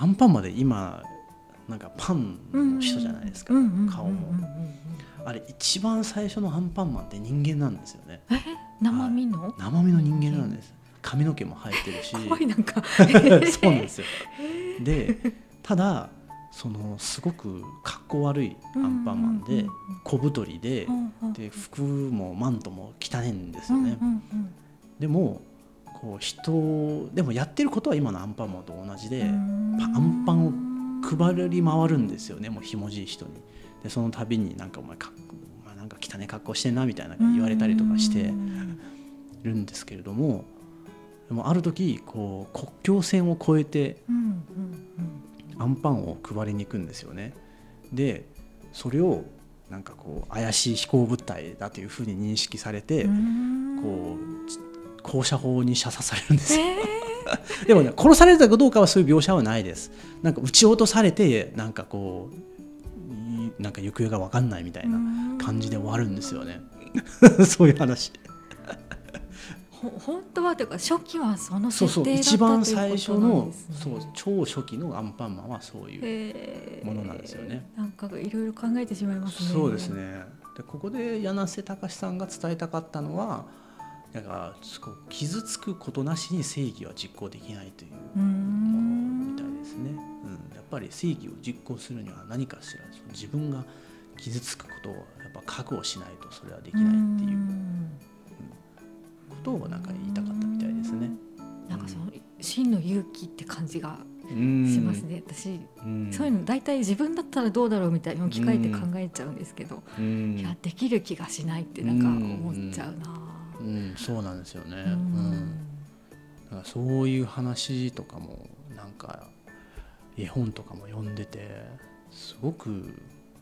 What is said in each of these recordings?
アンパンマンで今なんかパンの人じゃないですか、顔も、あれ一番最初のアンパンマンって人間なんですよね生身の、生身の人間なんです髪の毛も生えてるし怖いなんかそうなんですよでただそのすごく格好悪いアンパンマンで小太りでで服もマントも汚いんですよね。でもこう人でもやってることは今のアンパンマンと同じでアンパンを配り回るんですよねもうひもじい人に。でその度になんかお前かお前なんか汚い格好してんなみたいな言われたりとかしてるんですけれどもでもある時こう国境線を越えてアンパンを配りに行くんですよね。でそれをなんかこう怪しい飛行物体だというふうに認識されてこう降車法に射殺されるんですよ。えー、でもね殺されたかどうかはそういう描写はないです。なんか撃ち落とされてなんかこうなんか行方が分かんないみたいな感じで終わるんですよね。そういう話。本当はというか初期はその設定だった一番最初のそう超初期のアンパンマンはそういうものなんですよね。なんかいろいろ考えてしまいますね。そうですね。でここで柳瀬隆さんが伝えたかったのは。だから傷つくことなしに正義は実行できないというものみたいですね。うん、やっぱり正義を実行するには何かしらその自分が傷つくことをやっぱ覚悟しないとそれはできないっていう。ことをなんか言いたかったみたいですね。なんかその真の勇気って感じがしますね私。そういうの大体自分だったらどうだろうみたいに置き換えて考えちゃうんですけど。いやできる気がしないってなんか思っちゃうな。うん、そうなんですよね。うん、だからそういう話とかもなんか絵本とかも読んでてすごく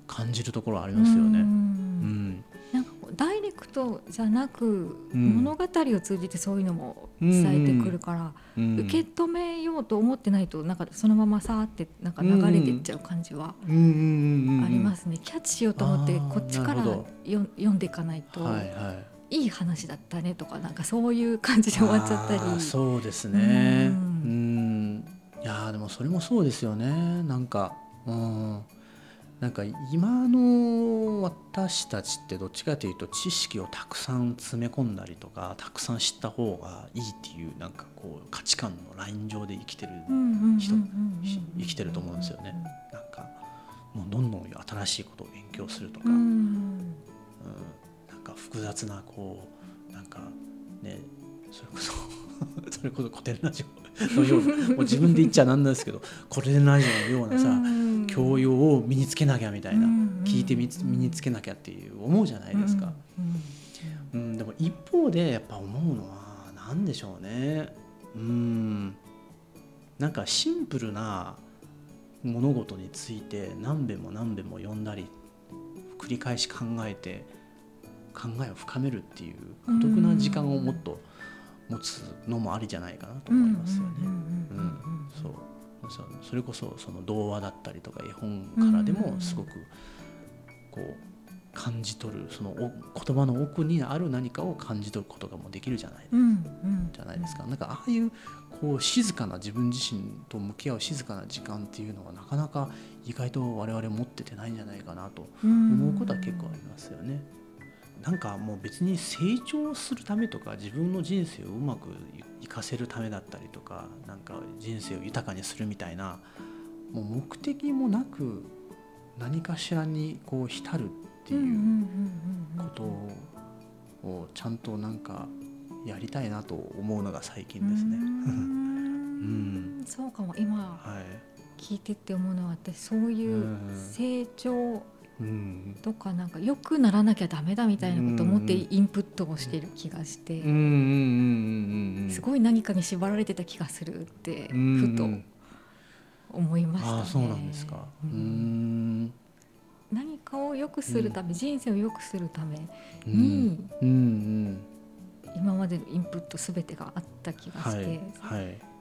感じるところありますよね。うん、なんかダイレクトじゃなく、うん、物語を通じてそういうのも伝えてくるから、うん、受け止めようと思ってないとなんかそのままさーってなんか流れていっちゃう感じはありますね。キャッチしようと思ってこっちからよ読んでいかないと。はいはいいい話だったねとかなんかそういう感じで終わっちゃったり。そうですね。うん。いやでもそれもそうですよね。なんかうん。なんか今の私たちってどっちかというと知識をたくさん詰め込んだりとかたくさん知った方がいいっていうなんかこう価値観のライン上で生きてる人生きてると思うんですよね。なんかもうどんどん新しいことを勉強するとか、うん、複雑なこうなんかねそれこそ それこそ古典ラジオのようなもう自分で言っちゃなんですけど古典ラジオのようなさ、教養を身につけなきゃみたいな、聞いて身につけなきゃっていう思うじゃないですか。うん、でも一方でやっぱ思うのは何でしょうね。うんなんかシンプルな物事について何べも何べも読んだり繰り返し考えて考えを深めるっていう孤独な時間をもっと持つのもありじゃないかなと思いますよね。そうそれこそその童話だったりとか絵本からでもすごくこう感じ取るその言葉の奥にある何かを感じ取ることがもできるじゃない,、じゃないですか。なんかああいうこう静かな自分自身と向き合う静かな時間っていうのはなかなか意外と我々持っててないんじゃないかなと思うことは結構ありますよね。なんかもう別に成長するためとか自分の人生をうまく生かせるためだったりとかなんか人生を豊かにするみたいなもう目的もなく何かしらにこう浸るっていうことをちゃんとなんかやりたいなと思うのが最近ですね。うん、そうかも。今、聞いてって思うのは私そういう成長とかなんか良くならなきゃダメだみたいなことを思ってインプットをしてる気がしてすごい何かに縛られてた気がするってふと思いましたね。そうなんですか。何かを良くするため、人生を良くするために、今までのインプット全てがあった気がして、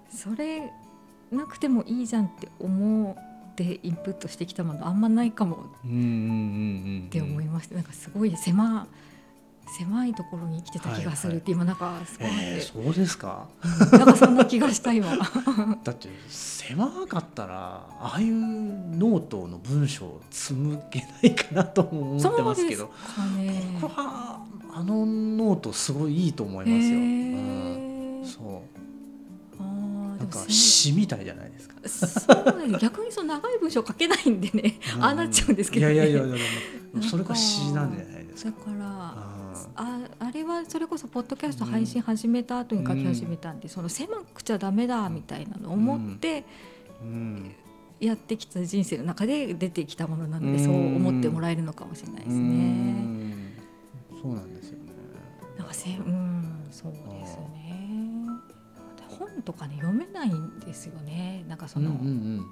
それなくてもいいじゃんって思うでインプットしてきたものあんまないかもって思いました。なんかすごい狭狭いところに生きてた気がするって今なんかすごい、えー、そうですか？うん。なんかそんな気がした今。だって狭かったらああいうノートの文章を紡げないかなとも思ってますけど。そうですかね。僕はあのノートすごいいいと思いますよ。へうん、ー。そうなんか詩みたいじゃないですか。そうね逆にその長い文章書けないんでね、ああなっちゃうんですけど、ね、いやいやいやいやそれが詩なんじゃないですか。だからあああれはそれこそポッドキャスト配信始めた後に書き始めたんで、その狭くちゃダメだみたいなのを思ってーうんやってきた人生の中で出てきたものなので、うんそう思ってもらえるのかもしれないですうね。んそうなんですよね。なんかせうんそうですね。本とかね読めないんですよね。なんかその、うんうんうん。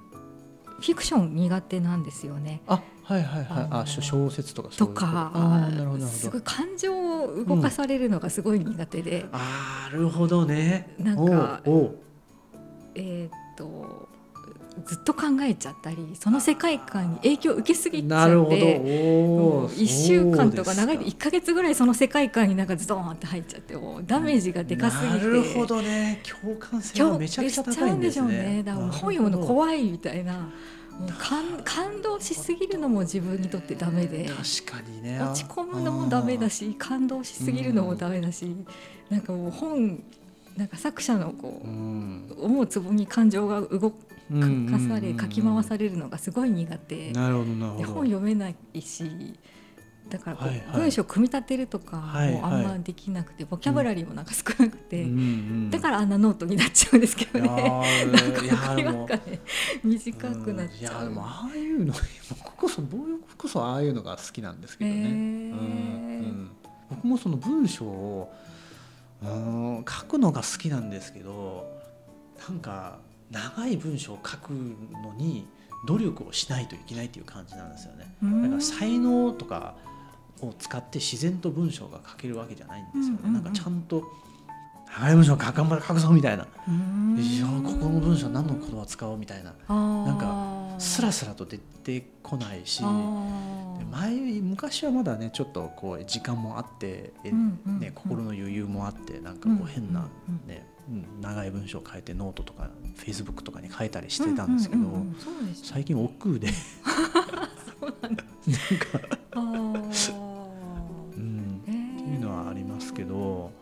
フィクション苦手なんですよね。あはいはいはいあ小小説とかととかあーなるほどなるすごい。感情を動かされるのがすごい苦手で、あーなるほどね。なんかえーっとずっと考えちゃったりその世界観に影響を受けすぎちゃ。って。おお。1週間とか長いでそう1か月ぐらいその世界観になんかズドーンって入っちゃってもうダメージがでかすぎてなるほどね。共感性がめちゃくちゃ高いんですしちゃうんでしょうね。ねだから本読むの怖いみたいなもう感感動しすぎるのも自分にとってダメで確かにね。落ち込むのもダメだし感動しすぎるのもダメだしなんかもう本なんか作者のこう。うん思うつぼに感情が動かされ書き回されれるのがすごい苦手。なるほどなるほど。で本読めないしだからこう、文章を組み立てるとかはいもあんまできなくて、ボキャブラリーもなんか少なくて、だからあんなノートになっちゃうんですけどね。ーなんかいや会話でもがね短くなっちゃう。うんいやでもああいうの僕こそ僕こそああいうのが好きなんですけどね、僕もその文章をうん書くのが好きなんですけどなんか長い文章を書くのに努力をしないといけないっていう感じなんですよね。うん。だから才能とかを使って自然と文章が書けるわけじゃないんですよね。うんうんうん。なんかちゃんと長い文章を頑張って書くぞみたいな。うん。いやここの文章何の言葉を使おうみたいな。なんかかスラスラと出てこないし。前昔はまだねちょっとこう時間もあって、えうんうんうん。ね、心の余裕もあってなんかこう変な、うんうん。ねうん長い文章を書いてノートとかフェイスブックとかに書いたりしてたんですけど、最近億劫で。なんか、うん、っていうのはありますけど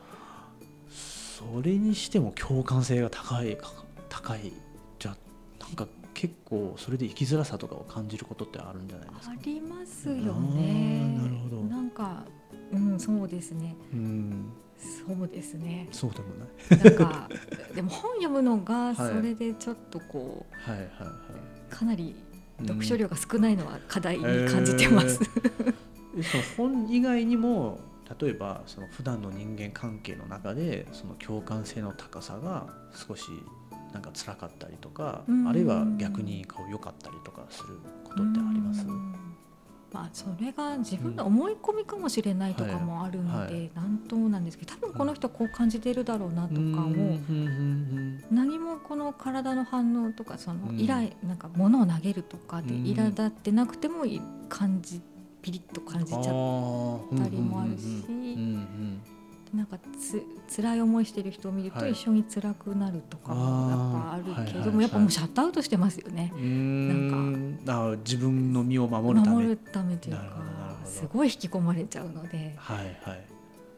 それにしても共感性が高い高いじゃあなんか結構それで生きづらさとかを感じることってあるんじゃないですか？ありますよあね。ーなるほど。なんか、うん、そうですね。うん。そうですね。そうでもない。なんか、でも本読むのが、はい。それでちょっとこう、はいはいはい。かなりうん。読書量が少ないのは課題に感じてます。えその本以外にも例えばその普段の人間関係の中でその共感性の高さが少しなんか辛かったりとか、うん。あるいは逆にこう良かったりとかすることってまあ、それが自分の思い込みかもしれないとかもあるので、はいはいなんともなんですけど多分この人はこう感じてるだろうなとかを、うんうん何もこの体の反応とかそのうん。イライ、なんか物を投げるとかでうん。苛立ってなくてもい感じピリッと感じちゃったりもあるしなんかつ辛い思いしてる人を見るとはい。一緒に辛くなるとかもやっぱあるけど、あーはいはい。はいやっぱもうシャットアウトしてますよね。う。ん。うんあ自分の身を守るため。守るためというかすごい引き込まれちゃうのではいはい。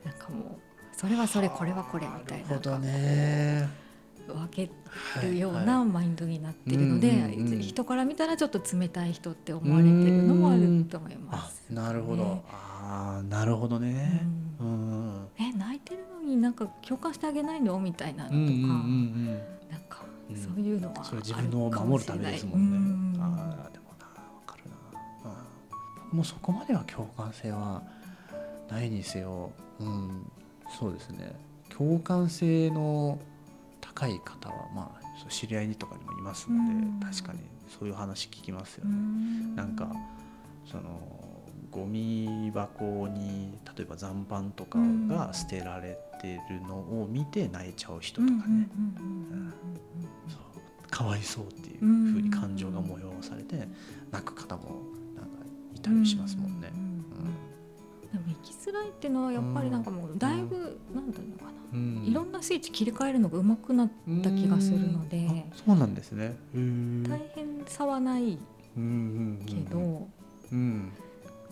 なんかもうそれはそれこれはこれみたいな。なるほどね分けはいるようはいなマインドになってるので、うんうんうん。人から見たらちょっと冷たい人って思われてるのもあると思いまあす。なるほど、ねああなるほどね。ううん。んえ泣いてるのになんか共感してあげないのみたいなのとか、うんうんうんなんかうん。そういうのはあるそれ自分のを守るためですもんね。うん。ああでもなわかるな。うん。僕もそこまでは共感性はないにせよ、うん、そうですね。共感性の高い方はまあそう知り合いとかにもいますので、うん。確かにそういう話聞きますようね。ん。なんかそのゴミ箱に例えば残飯とかが捨てられてるのを見て泣いちゃう人とかね、かわいそうっていうふうに感情が催されて泣く方もなんかいたりしますもんね。うんうんうんでも生きづらいっていうのはやっぱりなんかもうだいぶ、なんだろうかな、うん。いろんなスイッチ切り替えるのが上手くなった気がするのでそうなんですね。大変さはないけど、うん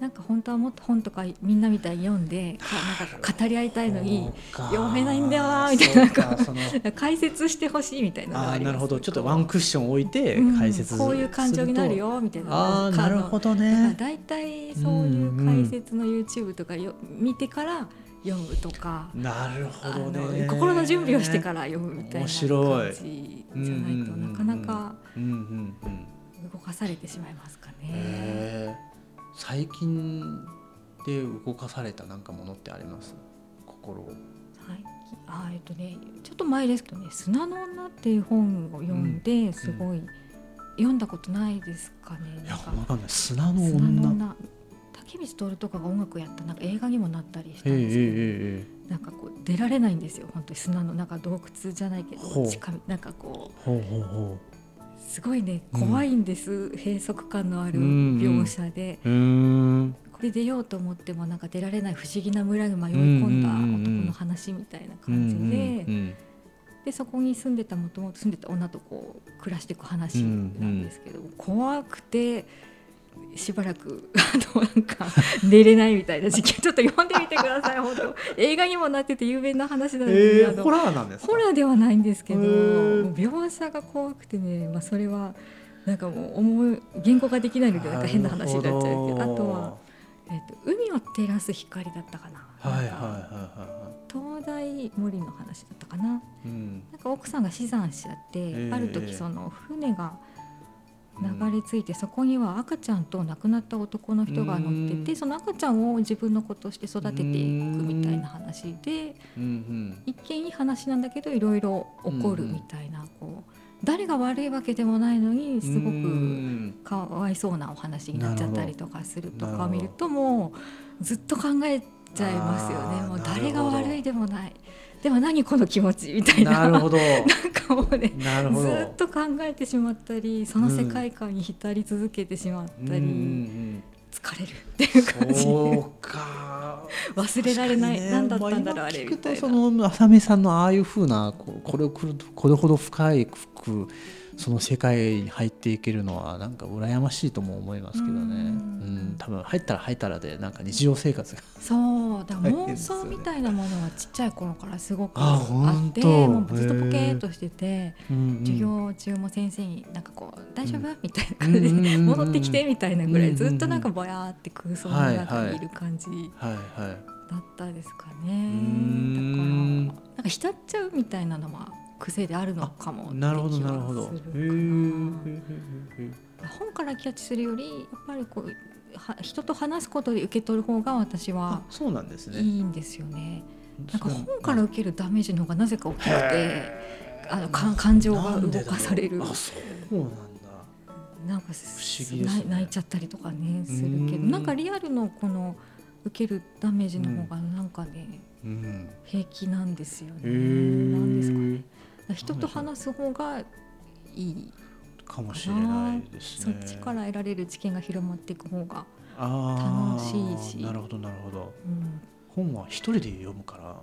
なんか本当はもっと本とかみんなみたいに読んでかなんか語り合いたいのに読めないんだよなみたいな解説してほしいみたいなあなるほど。ちょっとワンクッション置いてうん解説すると、こういう感情になるよみたいなああなるほどだからね大体そういう解説の YouTube とかよ見てから読むとか、なるほあどね。の心の準備をしてから読むみたいな感じじゃないとなかなかうんうんうん動かされてしまいますかね。最近で動かされたなんかものってあります？心を。最近あえっとねちょっと前ですけどね「砂の女」っていう本を読んで、すごい、読んだことないですかね。いやなんか。わかんない。砂の砂の女。女竹光徹とかが音楽やったなんか映画にもなったりしたんですけど、ええなんかこう出られないんですよ本当に。砂のなんか洞窟じゃないけど地下なんかこう。ほうほうほすごいねうん怖いんです、閉塞感のあるうんうん描写で、ううー。んこれ出ようと思ってもなんか出られない不思議な村に迷い込んだうんうんうんうん男の話みたいな感じで、うんうんでそこに住んでたもともと住んでた女とこう暮らしていく話なんですけど、怖くてしばらく あのなんか寝れないみたいな時期ちょっと読んでみてください。本当映画にもなってて有名な話なので、えーホラーなんですか？ホラーではないんですけど、描写が怖くてね、まあ、それはなんかもう思い言語ができないのでなんか変な話になっちゃうけどあとは、えっと海を照らす光だったかな。はいはいはいは東大森の話だったかな。うん。なんか奥さんが死産しちゃって、ええある時その船が流れ着いて、そこには赤ちゃんと亡くなった男の人が乗ってて、うん。その赤ちゃんを自分の子として育てていくみたいな話で、うんうん。一見いい話なんだけどいろいろ起こるみたいな、こう誰が悪いわけでもないのにすごうくんかわいそうなお話になっちゃったりとかするとかを見るともうずっと考えちゃいますよね。もう誰が悪いでもないでも何この気持ちみたいな。なるほど。なんかもうねずっと考えてしまったりその世界観に浸り続けてしまったり、うんうん疲れる。っていううん感じ。そうか。忘れられない、ね。何だったんだろうまあれみたいな。その浅見さんのああいうふうなこれをくるこれほど深いくその世界に入っていけるのはなんか羨ましいとも思いますけどね。ううん。ん、多分入ったら入ったらでなんか日常生活が。そうだから妄想みたいなものはちっちゃい頃からすごくああってもうずっとポケーっとしてて授授業中も先生になんかこう「大丈夫?」みたいな感じで戻ってきてみたいなぐらいずっとなんかぼやーって空想の中にいる感じはいはいだったですかうねん。だからなんか浸っちゃうみたいなのは癖であるのかもなるほどはなるほど。本からキャッチするよりやっぱりこうは人と話すことで受け取る方が私あはそうなんですね。いいんですよね。なんか本から受けるダメージの方がなぜか大きくてあのか感情が動かされるあそうなんだ。なんか不思議ね泣いちゃったりとかねするけどうんなんかリアルのこの受けるダメージの方がなんかね、うん。平気なんですよね。へなんですかねえ。人と話す方がいいかもしれないですね。そっちから得られる知見が広まっていく方が、楽しいしなるほどなるほど。うん、本は一人で読むから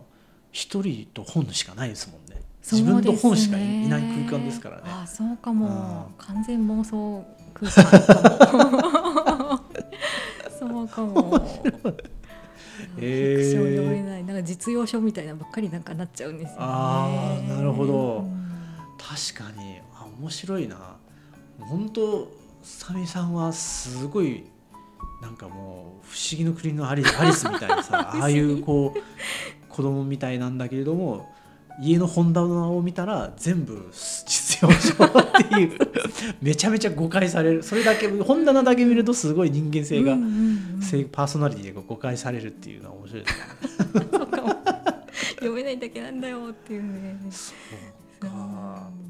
一人と本しかないですもんね。自分と本しかいない空間ですからね。あそうかもう完全妄想空間かも そうかもフィクション読めない。なんか実用書みたいなばっかりなんかなっちゃうんですよね。あーなるほど。うん。確かに。あ面白いな。本当サミさんはすごいなんかもう不思議の国のアリ アリスみたいなさああいうこう子供みたいなんだけれども家の本棚を見たら全部実用書っていう。めちゃめちゃ誤解される。それだけ本棚だけ見るとすごい人間性が、うんうんうん性パーソナリティが誤解されるっていうのは面白いですね。読めないだけなんだよっていうね。そう